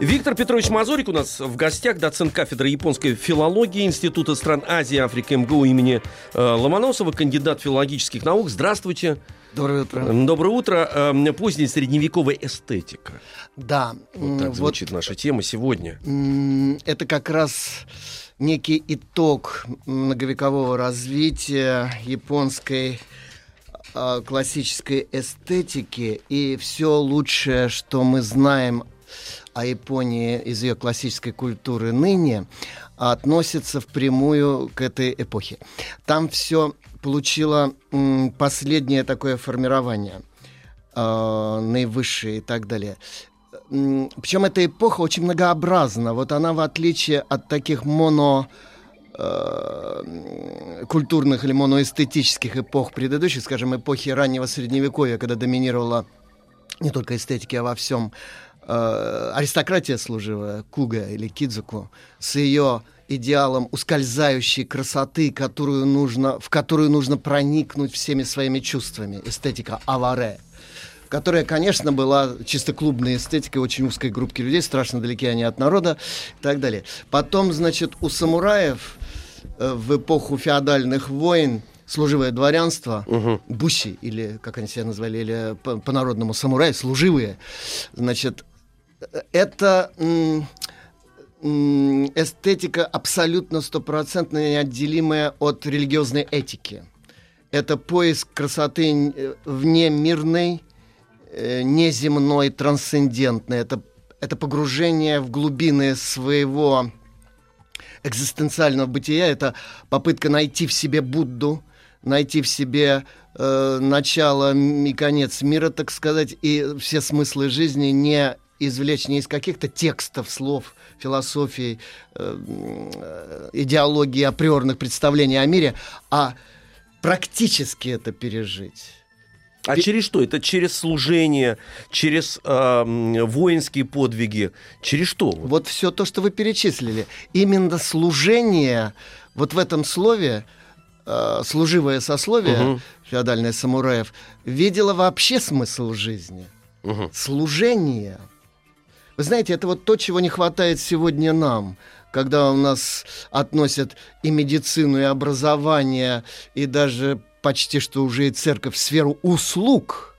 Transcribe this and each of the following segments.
Виктор Петрович Мазурик у нас в гостях, доцент кафедры японской филологии Института стран Азии и Африки МГУ имени э, Ломоносова, кандидат филологических наук. Здравствуйте. Доброе утро. Доброе утро. Э, поздняя средневековая эстетика. Да. Вот так звучит наша тема сегодня. Это как раз некий итог многовекового развития японской а, классической эстетики и все лучшее, что мы знаем о Японии из ее классической культуры ныне, относится впрямую к этой эпохе. Там все получило последнее такое формирование, э, наивысшее и так далее. Причем эта эпоха очень многообразна. Вот она, в отличие от таких моно э, культурных или моноэстетических эпох предыдущих, скажем, эпохи раннего средневековья, когда доминировала не только эстетики, а во всем э, аристократия служивая, куга или кидзуку, с ее идеалом ускользающей красоты, которую нужно, в которую нужно проникнуть всеми своими чувствами. Эстетика аваре которая, конечно, была чисто клубной эстетикой очень узкой группки людей, страшно далеки они от народа и так далее. Потом, значит, у самураев э, в эпоху феодальных войн служивое дворянство, Мгм. буси, или, как они себя назвали, или по- по-народному самураи, служивые, значит, э, это эстетика абсолютно стопроцентно неотделимая от религиозной этики. Это поиск красоты э, вне мирной, э, неземной, трансцендентной. Это, это погружение в глубины своего экзистенциального бытия. Это попытка найти в себе Будду, найти в себе э, начало и конец мира, так сказать, и все смыслы жизни не извлечь не из каких-то текстов, слов, философий, э, э, идеологии, априорных представлений о мире, а практически это пережить. А через что? Это через служение, через э, воинские подвиги, через что? Вот все то, что вы перечислили. Именно служение, вот в этом слове, э, служивое сословие, Мгм. феодальное самураев, видело вообще смысл жизни. Мгм. Служение. Вы знаете, это вот то, чего не хватает сегодня нам, когда у нас относят и медицину, и образование, и даже почти что уже и церковь в сферу услуг.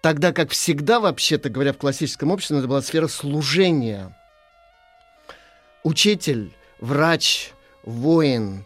Тогда как всегда, вообще-то говоря, в классическом обществе это была сфера служения. Учитель, врач, воин,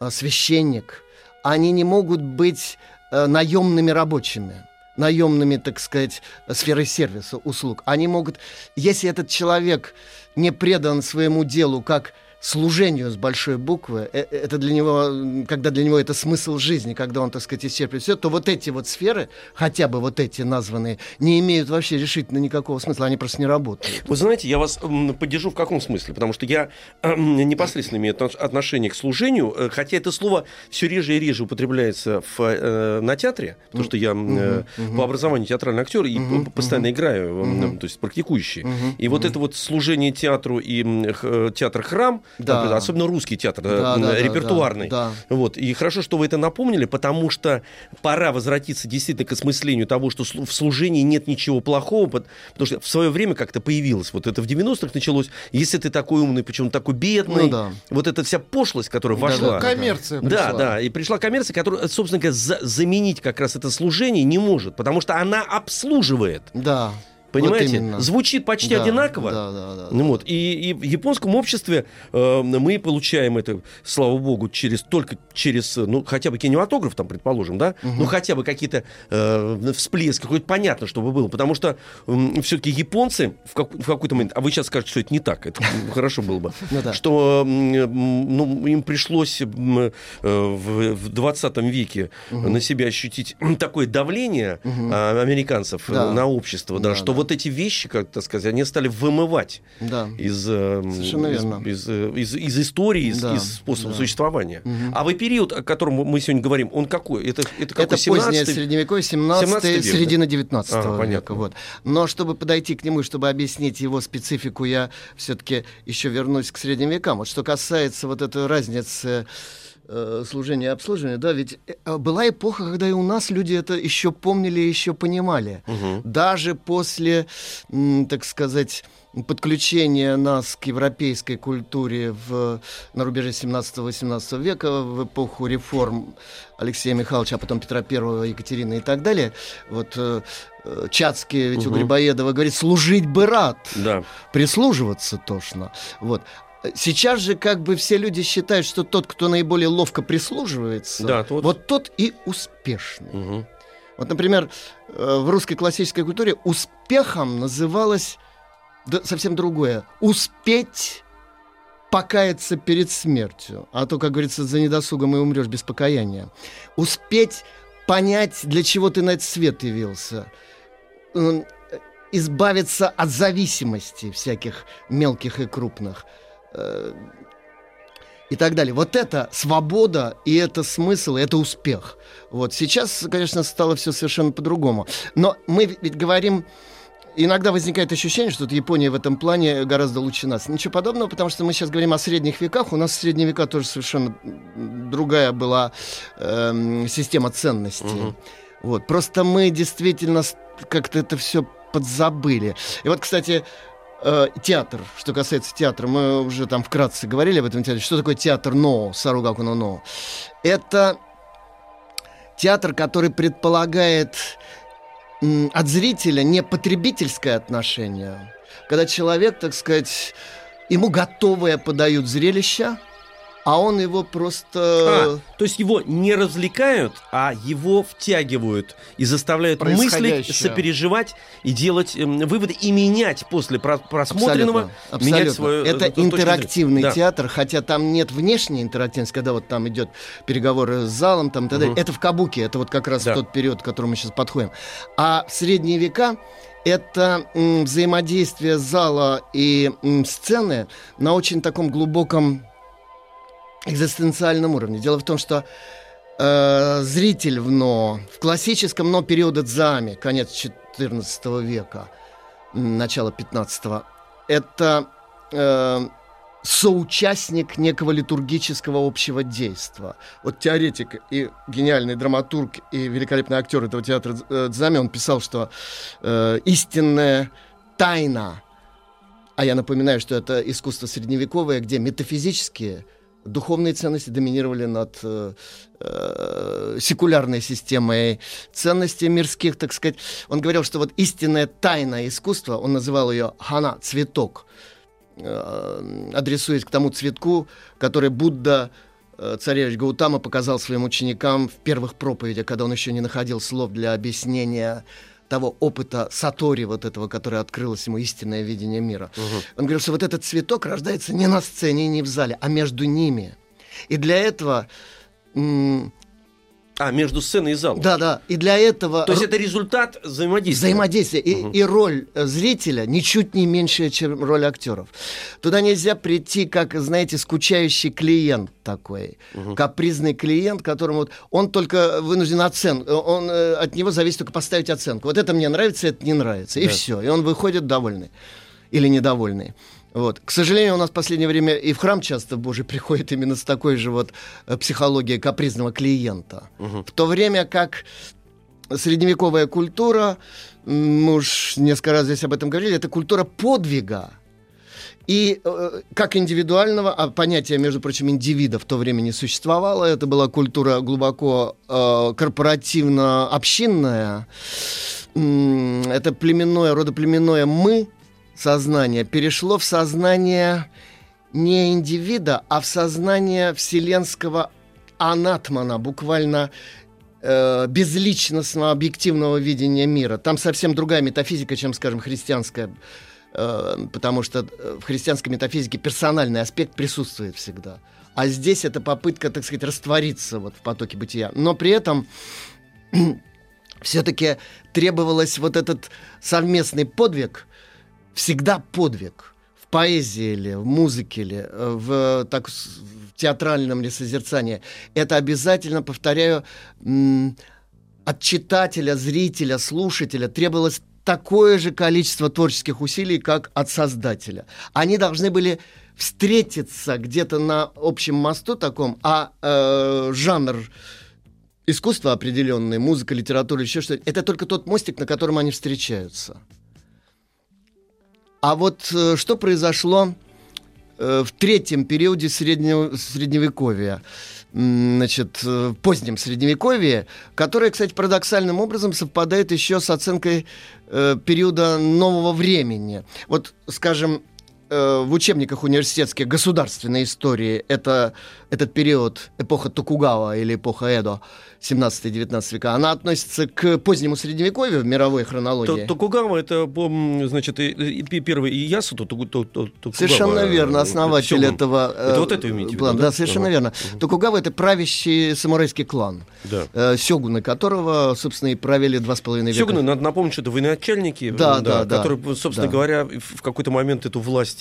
э, священник, они не могут быть э, наемными рабочими, наемными, так сказать, сферой сервиса, услуг. Они могут, если этот человек не предан своему делу как служению с большой буквы, э, э, это для него, когда для него это смысл жизни, когда он, так сказать, исчерпывает все, то вот эти вот сферы, хотя бы вот эти названные, не имеют вообще решительно никакого смысла, они просто не работают. Вы знаете, я вас поддержу в каком смысле? Потому что я непосредственно имею отно- отношение к служению, э, хотя это слово все реже и реже употребляется в, э, на театре, потому что я э, по образованию театральный актер и п- постоянно играю, м, Мгм. то есть практикующий. И вот это вот служение театру и театр-храм, Да. особенно русский театр, э, Да, да, да, репертуарный. да, Вот. И хорошо, что вы это напомнили, потому что пора возвратиться действительно к осмыслению того, что в служении нет ничего плохого, пот- потому что в свое время как-то появилось, вот это в 90-х началось, если ты такой умный, почему такой бедный, Ну да. вот эта вся пошлость, которая Да, вошла. да, Коммерция Да, пришла. да, и пришла коммерция, которая, собственно говоря, за- заменить как раз это служение не может, потому что она обслуживает. Да. Понимаете? Вот именно. Звучит почти Да, одинаково. Да, да, да. Ну вот, и, и в японском обществе э, мы получаем это, слава богу, через только через, э, ну, хотя бы кинематограф, там, предположим, да, ну, хотя бы какие-то э, всплески, какой-то понятно, чтобы было, потому что все-таки японцы в, как- в какой-то момент, а вы сейчас скажете, что это не так, это хорошо было бы, Ну что ну, им пришлось э, в, в 20 веке на себя ощутить такое давление а, американцев э, на общество, да, что вот вот эти вещи, как так сказать, они стали вымывать Да. из, э, Совершенно из, верно. из, э, из- из истории, из, Да, из способа да. существования. Мгм. А вы период, о котором мы сегодня говорим, он какой? Это, это какой? Это позднее 17-й? средневековье, 17 17 век, середина 19 Ага, века. Вот. Но чтобы подойти к нему, чтобы объяснить его специфику, я все-таки еще вернусь к средним векам. Вот что касается вот этой разницы служения и обслуживания, да, ведь э, была эпоха, когда и у нас люди это еще помнили, еще понимали. Мгм. Даже после, так сказать, подключения нас к европейской культуре в, на рубеже 17-18 века, в эпоху реформ Алексея Михайловича, а потом Петра I, Екатерины и так далее, вот э, э, Чацкий, ведь у Мгм. Грибоедова говорит, служить бы рад, Да. прислуживаться тошно. Вот. Сейчас же как бы все люди считают, что тот, кто наиболее ловко прислуживается, Да, тот- вот тот и успешный. Мгм. Вот, например, э, в русской классической культуре успехом называлось да, совсем другое. Успеть покаяться перед смертью. А то, как говорится, за недосугом и умрешь без покаяния. Успеть понять, для чего ты на этот свет явился. Э, Избавиться от зависимости всяких мелких и крупных. Э, и так далее. Вот это свобода, и это смысл, и это успех. Вот сейчас, конечно, стало все совершенно по-другому. Но мы ведь говорим, иногда возникает ощущение, что Япония в этом плане гораздо лучше нас. Ничего подобного, потому что мы сейчас говорим о средних веках. У нас в средние века тоже совершенно другая была эм, система ценностей. Мгм. Вот. Просто мы действительно как-то это все подзабыли. И вот, кстати, э, театр, что касается театра, мы уже там вкратце говорили об этом театре. Что такое театр но, Саругаку но но? Это театр, который предполагает м, от зрителя не потребительское отношение, когда человек, так сказать, ему готовое подают зрелище, а он его просто... А, то есть его не развлекают, а его втягивают и заставляют мыслить, сопереживать и делать эм, выводы и менять после про- просмотренного, Абсолютно, менять абсолютно. свою э, Это зрения. интерактивный Да. театр, хотя там нет внешней интерактивности, когда вот там идет переговоры с залом, там, далее. Мгм. это в Кабуке, это вот как раз Да. тот период, к которому мы сейчас подходим. А в средние века это м, взаимодействие зала и м, сцены на очень таком глубоком экзистенциальном уровне. Дело в том, что э, зритель в но, в классическом но периода дзами, конец XIV века, начало 15 это э, соучастник некого литургического общего действия. Вот теоретик и гениальный драматург и великолепный актер этого театра э, Дзами, он писал, что э, истинная тайна, а я напоминаю, что это искусство средневековое, где метафизические духовные ценности доминировали над э, э, секулярной системой ценностей мирских, так сказать. Он говорил, что вот истинная тайна искусства, он называл ее хана, цветок, э, адресуясь к тому цветку, который Будда э, царевич Гаутама показал своим ученикам в первых проповедях, когда он еще не находил слов для объяснения того опыта Сатори, вот этого, который открылось ему истинное видение мира. Он говорил, что вот этот цветок рождается не на сцене и не в зале, а между ними. И для этого... м, А, между сценой и залом. Да-да, и для этого... То есть это результат взаимодействия. Взаимодействие. И, и роль э, зрителя ничуть не меньше, чем роль актеров. Туда нельзя прийти, как, знаете, скучающий клиент такой. Капризный клиент, которому вот он только вынужден оценку. Он, э, от него зависит только поставить оценку. Вот это мне нравится, это не нравится. И Да. все. И он выходит довольный. Или недовольный. Вот. К сожалению, у нас в последнее время и в храм часто Божий приходит именно с такой же вот э, психологией капризного клиента. В то время как средневековая культура, мы уж несколько раз здесь об этом говорили, это культура подвига. И э, как индивидуального, а понятие, между прочим, индивида в то время не существовало, это была культура глубоко э, корпоративно-общинная, это племенное, родоплеменное «мы» сознание перешло в сознание не индивида, а в сознание вселенского анатмана, буквально э, безличностного объективного видения мира. Там совсем другая метафизика, чем, скажем, христианская, э, потому что э, в христианской метафизике персональный аспект присутствует всегда. А здесь это попытка, так сказать, раствориться вот в потоке бытия. Но при этом все-таки требовалось вот этот совместный подвиг, всегда подвиг в поэзии или в музыке или э, в, так, в театральном ли созерцании. Это обязательно, повторяю, от читателя, зрителя, слушателя требовалось такое же количество творческих усилий, как от создателя. Они должны были встретиться где-то на общем мосту таком, а э, жанр искусства определенное, музыка, литература, еще что-то, это только тот мостик, на котором они встречаются. А вот э, что произошло э, в третьем периоде среднего, средневековья? значит, в позднем средневековье, которое, кстати, парадоксальным образом совпадает еще с оценкой э, периода нового времени. Вот, скажем, э, в учебниках университетских государственной истории это, этот период, эпоха Токугава или эпоха Эдо, 17-19 века, она относится к позднему средневековью в мировой хронологии. Токугава это, значит, первый Иясу Токугава. Совершенно верно, основатель Сёгун. этого это э, вот это имеете плана. Да, совершенно ага. верно. Угу. Токугава это правящий самурайский клан, да. э, сёгуны которого, собственно, и правили два с половиной века. Сёгуны, надо напомнить, что это военачальники, да, да, да, которые, собственно да. говоря, в какой-то момент эту власть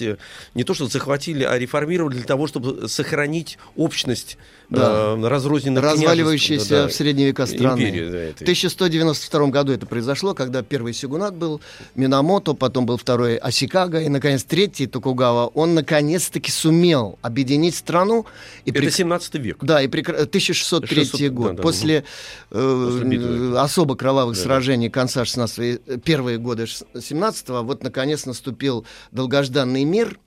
не то что захватили, а реформировали для того, чтобы сохранить общность да. э, разрозненных разваливающейся да, в средние века страны. Империи, да, в 1192 году это произошло, когда первый сигунат был Минамото, потом был второй Асикага, и, наконец, третий Токугава. Он, наконец-таки, сумел объединить страну. И это прик... 17 век. Да, и прик... 1603 600... год. Да, да, после, э, после особо кровавых да, сражений конца 16 первые годы 17-го, вот, наконец, наступил долгожданный мир – Э,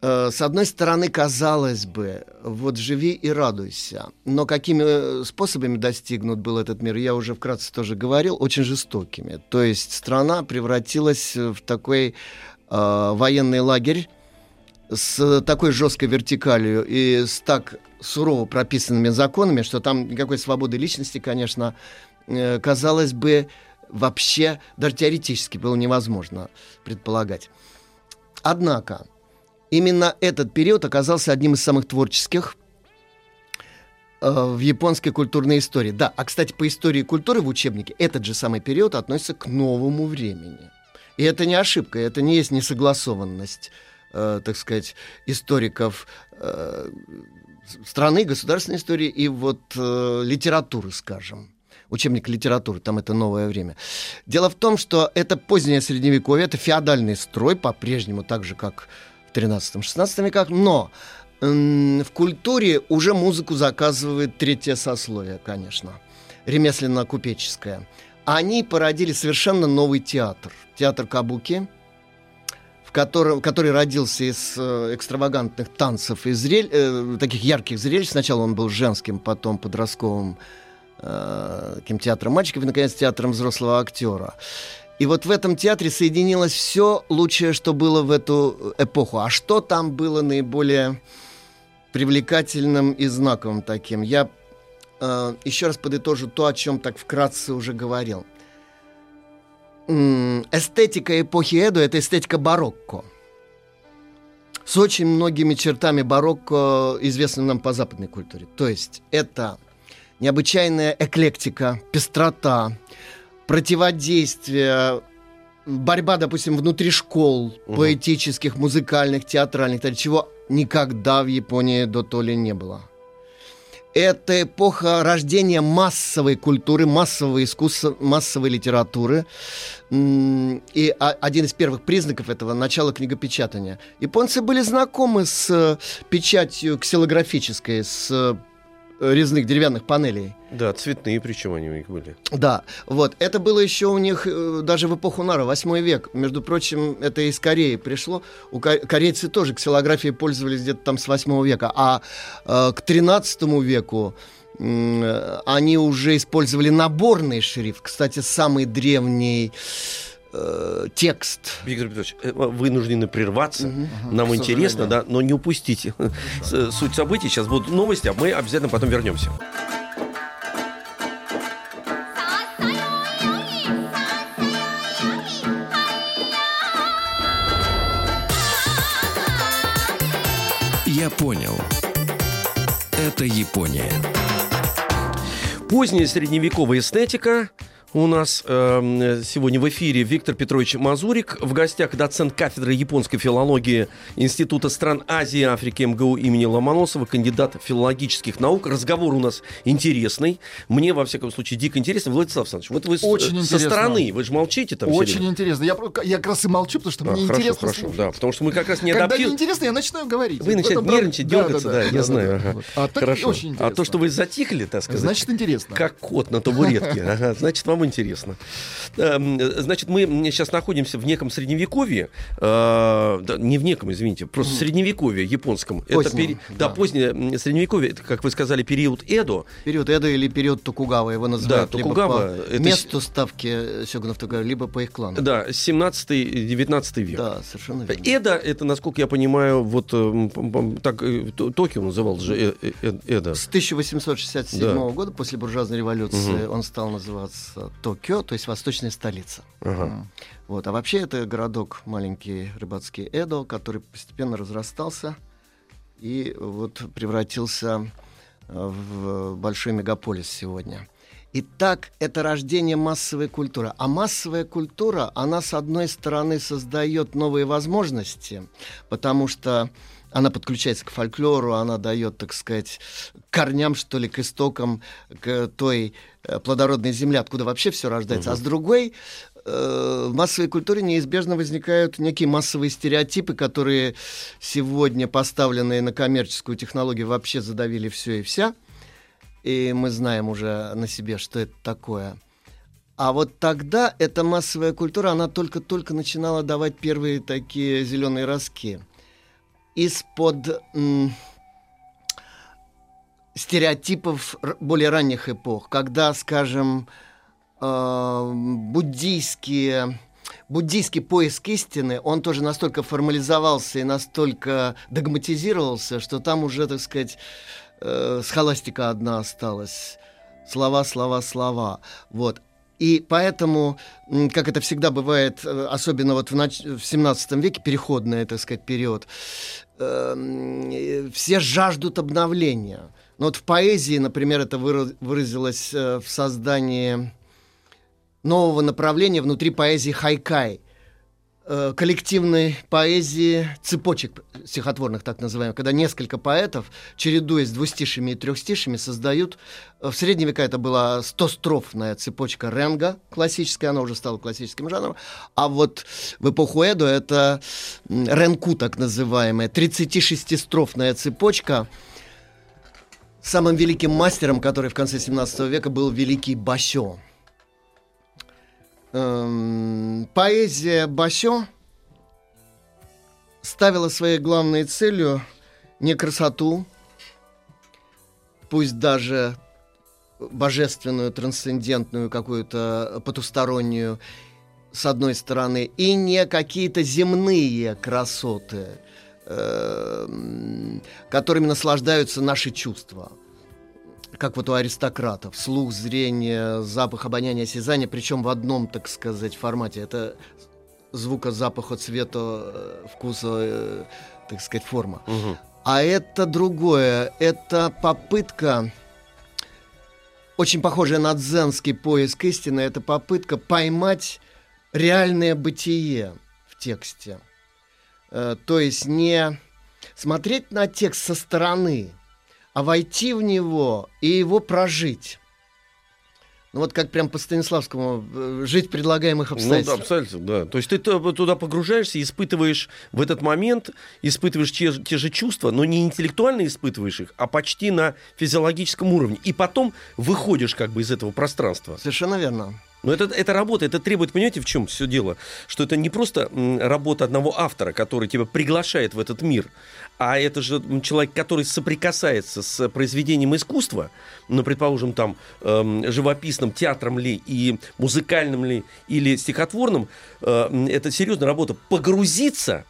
с одной стороны, казалось бы, вот живи и радуйся. Но какими способами достигнут был этот мир, я уже вкратце тоже говорил, очень жестокими. То есть страна превратилась в такой э, военный лагерь с такой жесткой вертикалью и с так сурово прописанными законами, что там никакой свободы личности, конечно, э, казалось бы, вообще даже теоретически было невозможно предполагать. Однако, именно этот период оказался одним из самых творческих э, в японской культурной истории. Да, а, кстати, по истории культуры в учебнике этот же самый период относится к новому времени. И это не ошибка, это не есть несогласованность, э, так сказать, историков э, страны, государственной истории и вот э, литературы, скажем учебник литературы, там это новое время. Дело в том, что это позднее средневековье, это феодальный строй, по-прежнему так же, как в 13-16 веках, но в культуре уже музыку заказывает третье сословие, конечно, ремесленно-купеческое. Они породили совершенно новый театр, театр Кабуки, в котором, который родился из э, экстравагантных танцев и зрель, э, таких ярких зрелищ. Сначала он был женским, потом подростковым э, таким театром мальчиков и, наконец, театром взрослого актера. И вот в этом театре соединилось все лучшее, что было в эту эпоху. А что там было наиболее привлекательным и знаковым таким? Я э, еще раз подытожу то, о чем так вкратце уже говорил. Эстетика эпохи Эду – это эстетика барокко. С очень многими чертами барокко, известными нам по западной культуре. То есть это необычайная эклектика, пестрота, противодействие, борьба, допустим, внутри школ, угу. поэтических, музыкальных, театральных, чего никогда в Японии до то ли не было. Это эпоха рождения массовой культуры, массового искусства, массовой литературы. И один из первых признаков этого – начало книгопечатания. Японцы были знакомы с печатью ксилографической, с резных деревянных панелей. Да, цветные причем они у них были. Да, вот. Это было еще у них э, даже в эпоху Нара, 8 век. Между прочим, это из Кореи пришло. У корейцы тоже ксилографией пользовались где-то там с 8 века. А э, к 13 веку э, они уже использовали наборный шрифт. Кстати, самый древний э, текст. Виктор Петрович, э, вынуждены прерваться. Угу. Нам интересно, да, но не упустите суть событий. Сейчас будут новости, а мы обязательно потом вернемся. Я понял. Это Япония. Поздняя средневековая эстетика. У нас э, сегодня в эфире Виктор Петрович Мазурик. В гостях доцент кафедры японской филологии Института стран Азии и Африки МГУ имени Ломоносова, кандидат филологических наук. Разговор у нас интересный. Мне, во всяком случае, дико интересно. Владислав Александрович, вот вы Очень со интересно. стороны, вы же молчите там все Очень время. интересно. Я, я как раз и молчу, потому что А, мне хорошо, интересно хорошо, слушать. да, потому что мы как раз не Когда адаптируем. неинтересно, я начинаю говорить. Вы начинаете этом нервничать, дергаться, да, я знаю. ага. Вот. А так Хорошо. очень интересно. А то, что вы затихли, так сказать, Значит, интересно. как кот на табуретке, ага, значит, вам интересно. Эм, Значит, мы сейчас находимся в неком средневековье, э, да, не в неком, извините, просто средневековье японском. Это Позднем, пери- да, да. позднее средневековье, это, как вы сказали, период Эдо. Период Эда или период Токугава его называют Да, либо Токугава, по это месту ставки сёгунов Токугава, либо по их клану. Да, 17-19 век. Да, совершенно верно. Эда, это, насколько я понимаю, вот пом- так э, Токио называл же э- э- э- Эда. С 1867 Да. года, после буржуазной революции, он стал называться Токио, то есть восточная столица. Ага. Вот. А вообще это городок маленький рыбацкий Эдо, который постепенно разрастался и вот превратился э, в большой мегаполис сегодня. Итак, это рождение массовой культуры. А массовая культура, она, с одной стороны, создает новые возможности, потому что она подключается к фольклору, она дает, так сказать, корням, что ли, к истокам, к той э, плодородной земле, откуда вообще все рождается. А с другой, э, в массовой культуре неизбежно возникают некие массовые стереотипы, которые сегодня, поставленные на коммерческую технологию, вообще задавили все и вся. И мы знаем уже на себе, что это такое. А вот тогда эта массовая культура, она только-только начинала давать первые такие зеленые ростки. Из-под стереотипов более ранних эпох, когда, скажем, э, буддийские буддийский поиск истины, он тоже настолько формализовался и настолько догматизировался, что там уже, так сказать, э, схоластика одна осталась. Слова, слова, слова. Вот. И поэтому, как это всегда бывает, э, особенно вот в, нач- в 17 веке, переходный, так сказать, период, эм, э, все жаждут обновления. Но вот в поэзии, например, это выра- выразилось э, в создании нового направления внутри поэзии хайкай, э, коллективной поэзии цепочек стихотворных, так называемых, когда несколько поэтов, чередуясь двустишими и трехстишими, создают... э, В средние века это была стострофная цепочка ренга классическая, она уже стала классическим жанром, а вот в эпоху Эдо это ренку, так называемая, 36-строфная цепочка, Самым великим мастером, который в конце 17 века был великий Басё. Эм, поэзия Басё ставила своей главной целью не красоту, пусть даже божественную, трансцендентную, какую-то потустороннюю, с одной стороны, и не какие-то земные красоты, эм, которыми наслаждаются наши чувства. Как вот у аристократов. Слух, зрение, запах, обоняние, осязание. Причем в одном, так сказать, формате. Это звука, запаха, цвета, э, вкуса, э, так сказать, форма. Мгм. А это другое. Это попытка, очень похожая на дзенский поиск истины, это попытка поймать реальное бытие в тексте. Э, То есть не смотреть на текст со стороны, а войти в него и его прожить. Ну вот как прям по Станиславскому, э, жить в предлагаемых Ну, да, обстоятельствах. абсолютно, да. То есть ты т- туда погружаешься, испытываешь в этот момент, испытываешь те, те же чувства, но не интеллектуально испытываешь их, а почти на физиологическом уровне. И потом выходишь как бы из этого пространства. Совершенно верно. Но это, это работа, это требует, понимаете, в чем все дело? Что это не просто работа одного автора, который тебя приглашает в этот мир, а это же человек, который соприкасается с произведением искусства, ну, предположим, там, эм, живописным, театром ли, и музыкальным ли, или стихотворным, э, это серьезная работа. Погрузиться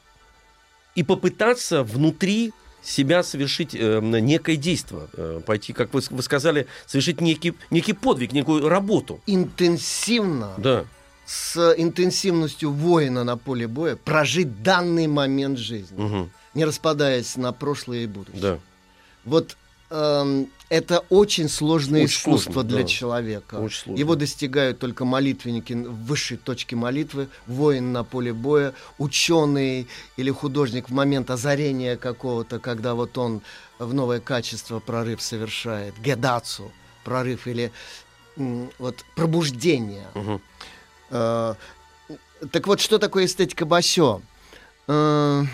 и попытаться внутри себя совершить э, некое действие, э, пойти, как вы, вы сказали, совершить некий, некий подвиг, некую работу. Интенсивно, Да. с интенсивностью воина на поле боя, прожить данный момент жизни, Мгм. не распадаясь на прошлое и будущее. Да. Вот эм, это очень сложное Очень искусство сложно, для да. человека. Очень сложно. Его достигают только молитвенники в высшей точке молитвы, воин на поле боя, ученый или художник в момент озарения какого-то, когда вот он в новое качество прорыв совершает, гедацу, прорыв или вот пробуждение. Э, Так вот, что такое эстетика Басё? Э,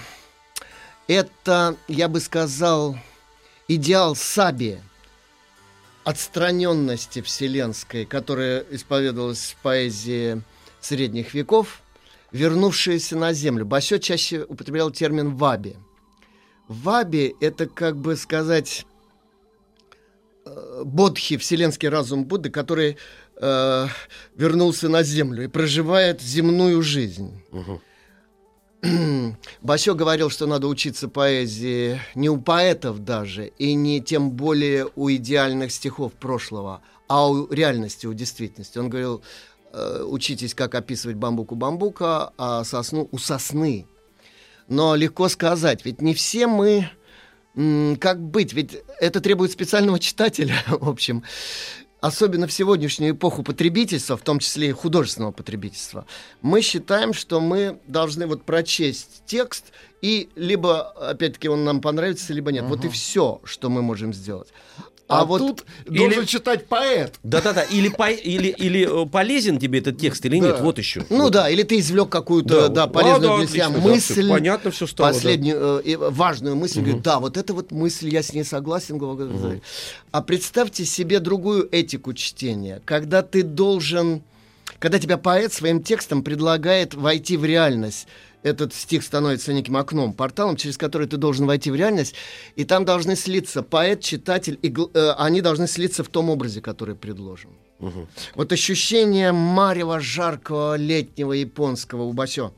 Это, я бы сказал, идеал Саби, отстраненности вселенской, которая исповедовалась в поэзии средних веков, вернувшаяся на землю. Басё чаще употреблял термин «ваби». «Ваби» — это, как бы сказать, э, бодхи, вселенский разум Будды, который э, вернулся на землю и проживает земную жизнь. Мгм. Басё говорил, что надо учиться поэзии не у поэтов даже, и не тем более у идеальных стихов прошлого, а у реальности, у действительности. Он говорил, э, учитесь, как описывать бамбук у бамбука, а сосну у сосны. Но легко сказать, ведь не все мы... Как быть? Ведь это требует специального читателя, в общем. Особенно в сегодняшнюю эпоху потребительства, в том числе и художественного потребительства, мы считаем, что мы должны вот прочесть текст, и либо, опять-таки, он нам понравится, либо нет. Вот и все, что мы можем сделать. А, А, вот тут или- должен читать поэт. Да-да-да, или, по- или, или э, полезен тебе этот текст или нет, Да. вот еще. Ну Вот. да, или ты извлек какую-то, да, вот. полезную А, да, для себя отлично, да, всё мысль, понятно все стало. да. последнюю э, и важную мысль, говорит, да, вот эта вот мысль, я с ней согласен. говоря. А представьте себе другую этику чтения, когда ты должен, когда тебя поэт своим текстом предлагает войти в реальность. Этот стих становится неким окном, порталом, через который ты должен войти в реальность, и там должны слиться поэт, читатель, и э, они должны слиться в том образе, который предложен. Мгм. Вот ощущение марева жаркого летнего японского убасё.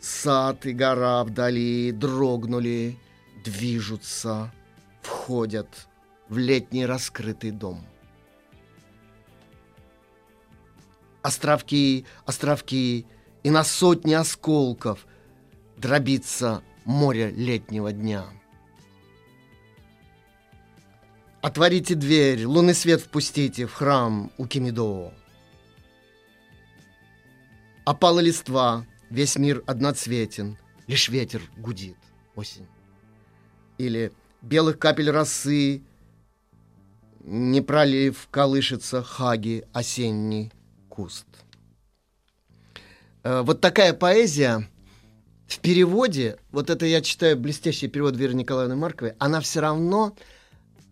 Сад и гора вдали дрогнули, движутся, входят в летний раскрытый дом. Островки, островки, и на сотни осколков дробится море летнего дня. Отворите дверь, лунный свет впустите в храм у Кимидо. Опала листва, весь мир одноцветен, лишь ветер гудит, осень. Или белых капель росы, не пролив, колышется хаги осенний куст. Э, Вот такая поэзия в переводе, вот это я читаю блестящий перевод Веры Николаевны Марковой, она все равно,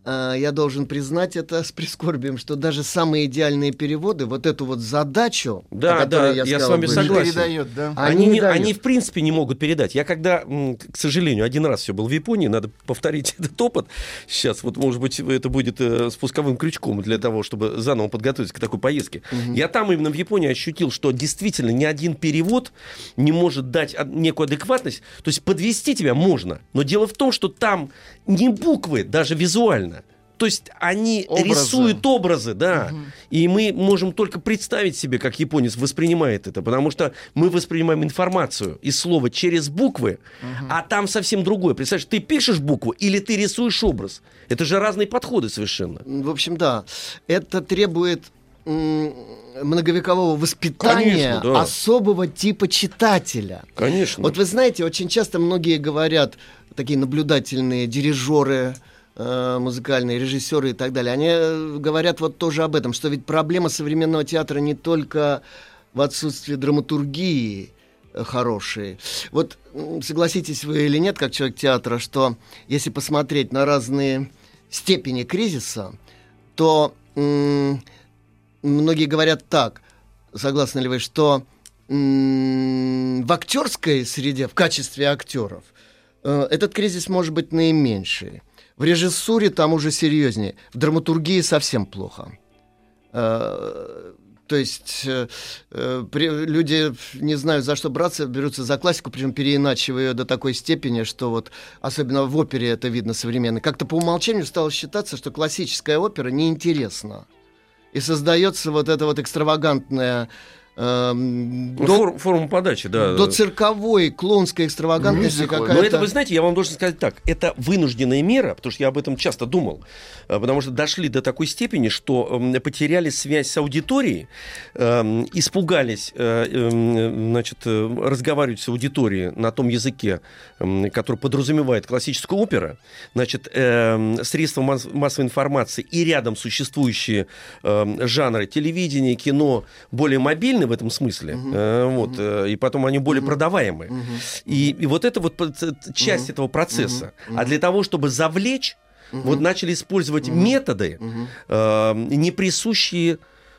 я должен признать это с прискорбием, что даже самые идеальные переводы, вот эту вот задачу, Да, да, я с сказал, вами согласен. Передает, да. Они Они, не не- дают. они в принципе не могут передать. Я когда, к сожалению, один раз все был в Японии, надо повторить этот опыт. Сейчас, вот, может быть, это будет э, спусковым крючком для того, чтобы заново подготовиться к такой поездке. Я там именно в Японии ощутил, что действительно ни один перевод не может дать некую адекватность. То есть подвести тебя можно, но дело в том, что там не буквы, даже визуально. То есть они Образы. рисуют образы, да. И мы можем только представить себе, как японец воспринимает это, потому что мы воспринимаем информацию из слова через буквы, а там совсем другое. Представляешь, ты пишешь букву или ты рисуешь образ. Это же разные подходы совершенно. В общем, да, это требует многовекового воспитания Конечно, да. особого типа читателя. Конечно. Вот вы знаете, очень часто многие говорят, такие наблюдательные дирижеры, э, музыкальные режиссеры и так далее, они э, говорят вот тоже об этом, что ведь проблема современного театра не только в отсутствии драматургии э, хорошей. Вот согласитесь вы или нет, как человек театра, что если посмотреть на разные степени кризиса, то многие говорят так, согласны ли вы, что в актерской среде, в качестве актеров, этот кризис может быть наименьший. В режиссуре там уже серьезнее. В драматургии совсем плохо. Э, То есть э, э, люди, не знаю, за что браться, берутся за классику, причем переиначивая ее до такой степени, что вот, особенно в опере это видно современно, как-то по умолчанию стало считаться, что классическая опера неинтересна. И создается вот эта вот экстравагантная эм, Ну, до, форм- форма подачи, да. до цирковой клоунской экстравагантности Мюзикл. какая-то. Но это, вы знаете, я вам должен сказать так, это вынужденная мера, потому что я об этом часто думал, э, потому что дошли до такой степени, что м, потеряли связь с аудиторией, эм, испугались, э, эм, значит, э, разговаривать с аудиторией на том языке, который подразумевает классическую опера, значит, эм, средства масс- массовой информации и рядом существующие эм, жанры телевидения, кино более мобильны в этом смысле, э, вот, э, и потом они более продаваемые. И, и вот это вот часть этого процесса. А для того, чтобы завлечь, вот начали использовать методы, э, не присущие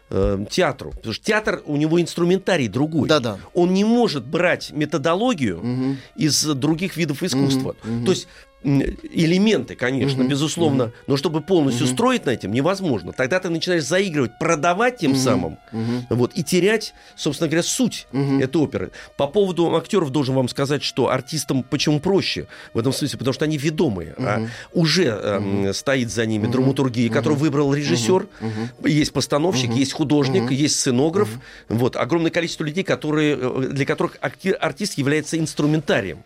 э, театру. Потому что театр, у него инструментарий другой. Да-да. Он не может брать методологию Мгм. из других видов искусства. Мгм. То есть элементы, конечно, Мгм, безусловно, но чтобы полностью Мгм. строить на этом невозможно. Тогда ты начинаешь заигрывать, продавать тем Мгм. самым, Мгм. вот, и терять, собственно говоря, суть Мгм. этой оперы. По поводу актеров должен вам сказать, что артистам почему проще в этом смысле, потому что они ведомые, а Мгм. уже эм, стоит за ними Мгм. драматургия, которую выбрал режиссер, Мгм. есть постановщик, Мгм. есть художник, Мгм. есть сценограф, вот огромное количество людей, которые э, для которых акти- артист является инструментарием.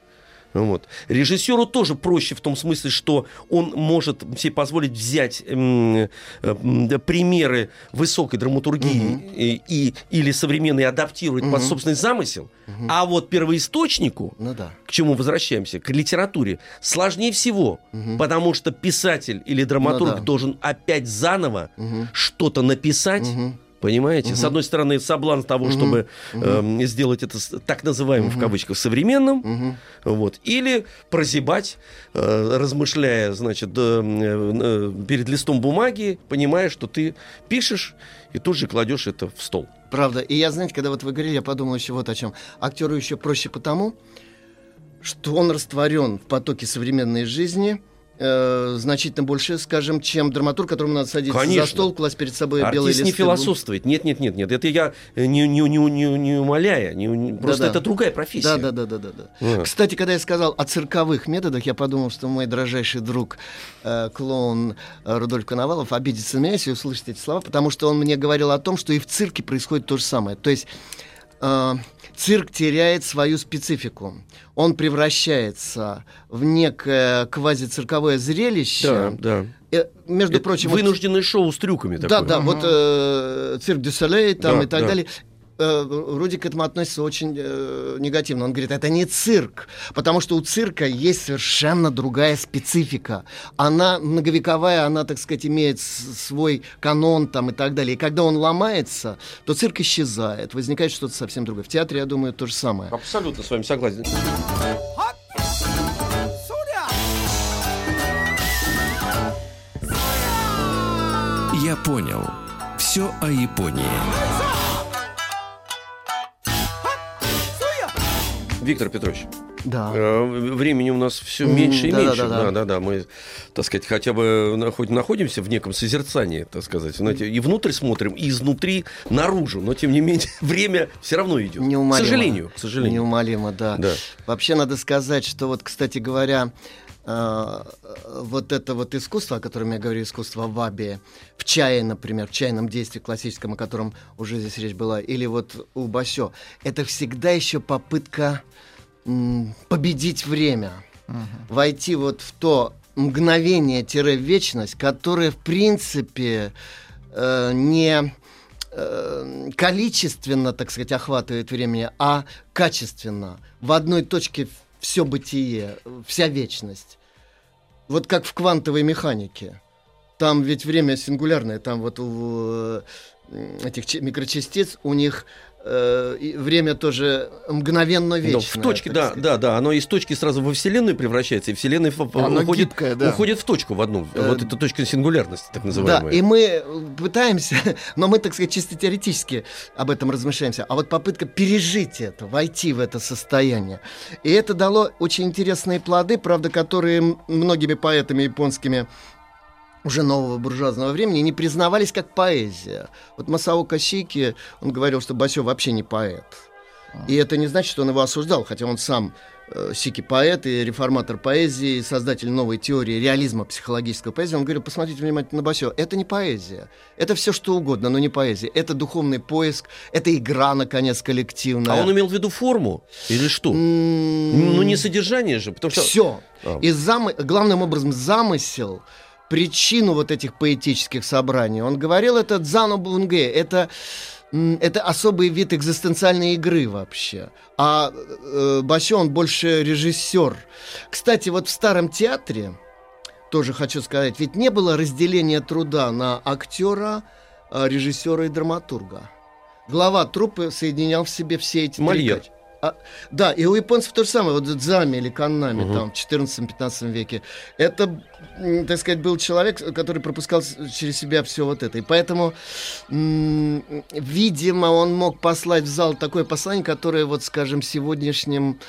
Вот. Режиссеру тоже проще в том смысле, что он может себе позволить взять э, да, примеры высокой драматургии и, и- или современные адаптировать под Мгм. собственный замысел, а вот первоисточнику, Ну да. к чему возвращаемся, к литературе, сложнее всего, Мгм. потому что писатель или драматург Ну да. должен опять заново Мгм. что-то написать. Мгм. Понимаете? С Мгм. одной стороны, соблазн того, Мгм. чтобы Мгм. эм, сделать это с- так называемым в кавычках современным, Мгм. вот, или прозябать, э, размышляя, значит, э, э, э, перед листом бумаги, понимая, что ты пишешь и тут же кладешь это в стол. Правда. И я, знаете, когда вот вы говорили, я подумал еще вот о чем. Актеру еще проще потому, что он растворен в потоке современной жизни э, значительно больше, скажем, чем драматург, которому надо садиться Конечно. за стол, класть перед собой Артист не листы бум- философствует. Нет, нет, нет, нет. Это я э, не, не, не, не, не умоляя. не- не- просто Да-да. это другая профессия. Да, да, да, да, да, да. А. Кстати, когда я сказал о цирковых методах, я подумал, что мой дрожайший друг э, клоун э, Рудольф Коновалов обидится на меня, если услышит эти слова, потому что он мне говорил о том, что и в цирке происходит то же самое. То есть э, цирк теряет свою специфику. Он превращается в некое квазицирковое зрелище. Да, да. Э, между Это прочим, вот вынужденное шоу с трюками да, такое. да, вот э, цирк дю Солей там Да, и так да. далее. Э, Руди к этому относится очень э, негативно. Он говорит, это не цирк, потому что у цирка есть совершенно другая специфика. Она многовековая, она, так сказать, имеет свой канон там и так далее. И когда он ломается, то цирк исчезает, возникает что-то совсем другое. В театре, я думаю, то же самое. Абсолютно с вами согласен. Я понял. Все о Японии. Виктор Петрович, Да. э, времени у нас все меньше и да-да-да-да. меньше. Да, да, да. Мы, так сказать, хотя бы хоть находимся в неком созерцании, так сказать. Знаете, и внутрь смотрим, и изнутри наружу. Но тем не менее, время все равно идет. Неумолимо. К сожалению, к сожалению. Неумолимо, да. Да. Вообще надо сказать, что вот, кстати говоря, э, вот это вот искусство, о котором я говорю, искусство ваби, в чае, например, в чайном действии классическом, о котором уже здесь речь была, или вот у Басё, это всегда еще попытка м, победить время, войти вот в то мгновение-вечность, которое, в принципе, э, не э, количественно, так сказать, охватывает времени, а качественно. В одной точке все бытие, вся вечность. Вот как в квантовой механике. Там ведь время сингулярное, там вот у э, этих микрочастиц у них э, время тоже мгновенно Но вечное. в точке, да, сказать. да, да, оно из точки сразу во Вселенную превращается, и Вселенная Оно уходит, гибкое, да. уходит в точку в одну. Э, вот эта точка сингулярности, так Да, называемая. и мы пытаемся, но мы, так сказать, чисто теоретически об этом размышляемся. А вот попытка пережить это, войти в это состояние. И это дало очень интересные плоды, правда, которые многими поэтами японскими уже нового буржуазного времени не признавались как поэзия. Вот Масао Касики, он говорил, что Басё вообще не поэт. И это не значит, что он его осуждал, хотя он сам э, Сики поэт и реформатор поэзии, создатель новой теории реализма психологической поэзии, он говорил, посмотрите внимательно на Басё, это не поэзия, это все что угодно, но не поэзия, это духовный поиск, это игра, наконец, коллективная. А он имел в виду форму или что? Ну, не содержание же, потому что... Все. А. И зам... главным образом замысел, причину вот этих поэтических собраний. Он говорил, это дзану бунге, это это особый вид экзистенциальной игры вообще. А э, Басё, он больше режиссер. Кстати, вот в старом театре, тоже хочу сказать, ведь не было разделения труда на актера, а, режиссера и драматурга. Глава труппы соединял в себе все эти три Мольер. качества. А, да, и у японцев то же самое, вот Дзами или Каннами там в 14-15 веке. Это, так сказать, был человек, который пропускал через себя все вот это. И поэтому, м, видимо, он мог послать в зал такое послание, которое, вот, скажем, сегодняшним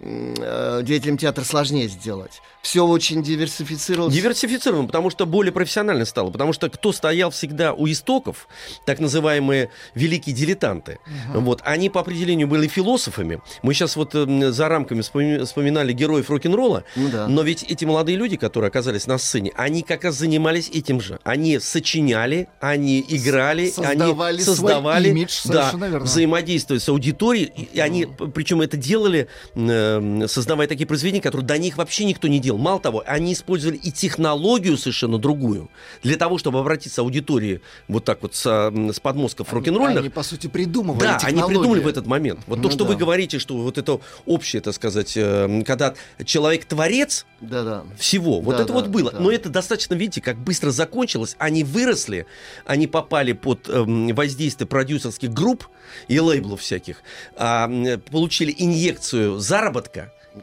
э, деятелям театра сложнее сделать. Все очень диверсифицировалось. Диверсифицирован, потому что более профессионально стало. Потому что кто стоял всегда у истоков, так называемые великие дилетанты, вот, они по определению были философами. Мы сейчас вот эм, за рамками вспоми- вспоминали героев рок-н-ролла, Ну да. но ведь эти молодые люди, которые оказались на сцене, они как раз занимались этим же. Они сочиняли, они играли, создавали они создавали, имидж, да, взаимодействуя с аудиторией, и они, причем это делали, э, создавая такие произведения, которые до них вообще никто не делал. Мало того, они использовали и технологию совершенно другую для того, чтобы обратиться к аудитории вот так вот с, с подмостков рок-н-ролльных. Они, по сути, придумывали Да, они технологии. придумали в этот момент. Вот то, Ну что да. вы говорите, что вот это общее, так сказать, э, когда человек творец Да-да. всего, вот Да, это да, вот было. да. Но это достаточно, видите, как быстро закончилось. Они выросли, они попали под эм, воздействие продюсерских групп и лейблов всяких, а, получили инъекцию заработка.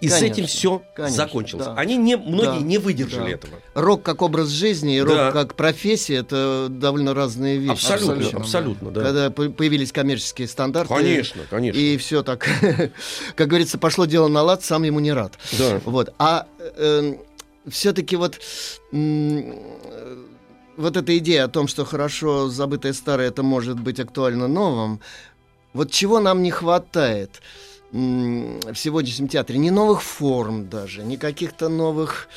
И с Конечно, этим все конечно, закончилось. да. Они не, многие Да, не выдержали да. этого. Рок как образ жизни и рок Да. как профессия это довольно разные вещи. Абсолютно, абсолютно, абсолютно, да. Когда по- появились коммерческие стандарты. Конечно, конечно. И все так, как говорится, пошло дело на лад, сам ему не рад. Да. Вот. А все-таки вот м, э, вот эта идея о том, что хорошо забытое старое, это может быть актуально новым, вот чего нам не хватает в сегодняшнем театре? Ни новых форм даже, ни каких-то новых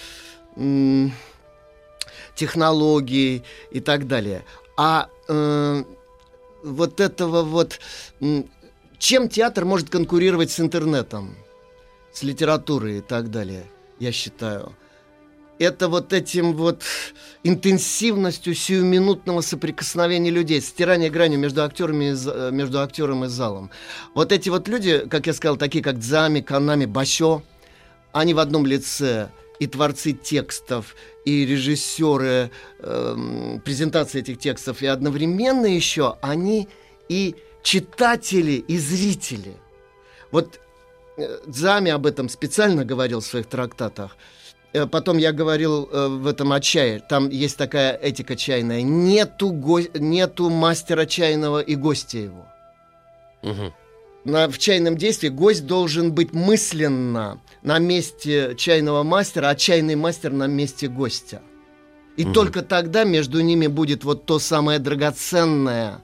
технологий и так далее. А э, вот этого вот... Чем театр может конкурировать с интернетом, с литературой и так далее, я считаю? Это вот этим вот интенсивностью сиюминутного соприкосновения людей, стирание грани между актерами, и э, между актером и залом. Вот эти вот люди, как я сказал, такие как Дзами, Канами, Басё, они в одном лице и творцы текстов, и режиссеры эм, презентации этих текстов, и одновременно еще они и читатели, и зрители. Вот э, Дзами об этом специально говорил в своих трактатах. Э, Потом я говорил э, в этом о чае. Там есть такая этика чайная. Нету, го- нету мастера чайного и гостя его. Мгм. На, в чайном действии гость должен быть мысленно на месте чайного мастера, а чайный мастер на месте гостя. И только тогда между ними будет вот то самое драгоценное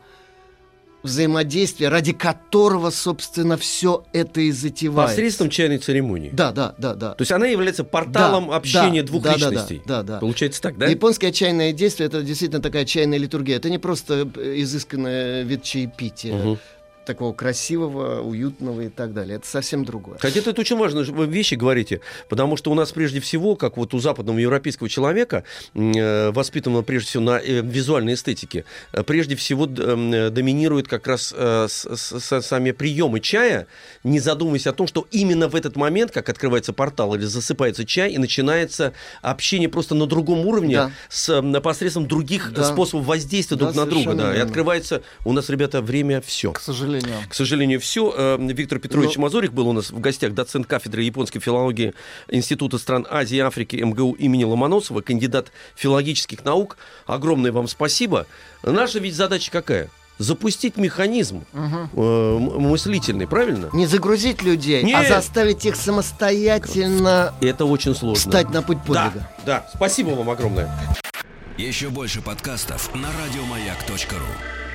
взаимодействие, ради которого, собственно, все это и затевается. Посредством чайной церемонии. Да, да, да, да. То есть она является порталом Да, общения да, двух да, да, да, личностей. да, да. Получается так, да? Японское чайное действие это действительно такая чайная литургия. Это не просто э, изысканный вид чаепития, Мгм. Такого красивого, уютного и так далее. Это совсем другое. Хотя это очень важные ж- вы вещи говорите, потому что у нас прежде всего, как вот у западного европейского человека, э, воспитанного прежде всего на э, визуальной эстетике, э, прежде всего эм, доминируют как раз сами приемы чая, не задумываясь о том, что именно в этот момент, как открывается портал или засыпается чай, и начинается общение просто на другом уровне Да. с посредством других Да. способов воздействия Да, друг на друга. Да, и открывается у нас, ребята, время все. К сожалению. К сожалению, все. Виктор Петрович Ну- Мазурик был у нас в гостях, доцент кафедры японской филологии Института стран Азии и Африки МГУ имени Ломоносова, кандидат филологических наук. Огромное вам спасибо. Наша ведь задача какая? Запустить механизм э, м- мыслительный, правильно? Не загрузить людей, а Нет. заставить их самостоятельно Это очень сложно. встать на путь да, подвига. да. Спасибо вам огромное. Еще больше подкастов на радиомаяк.ру.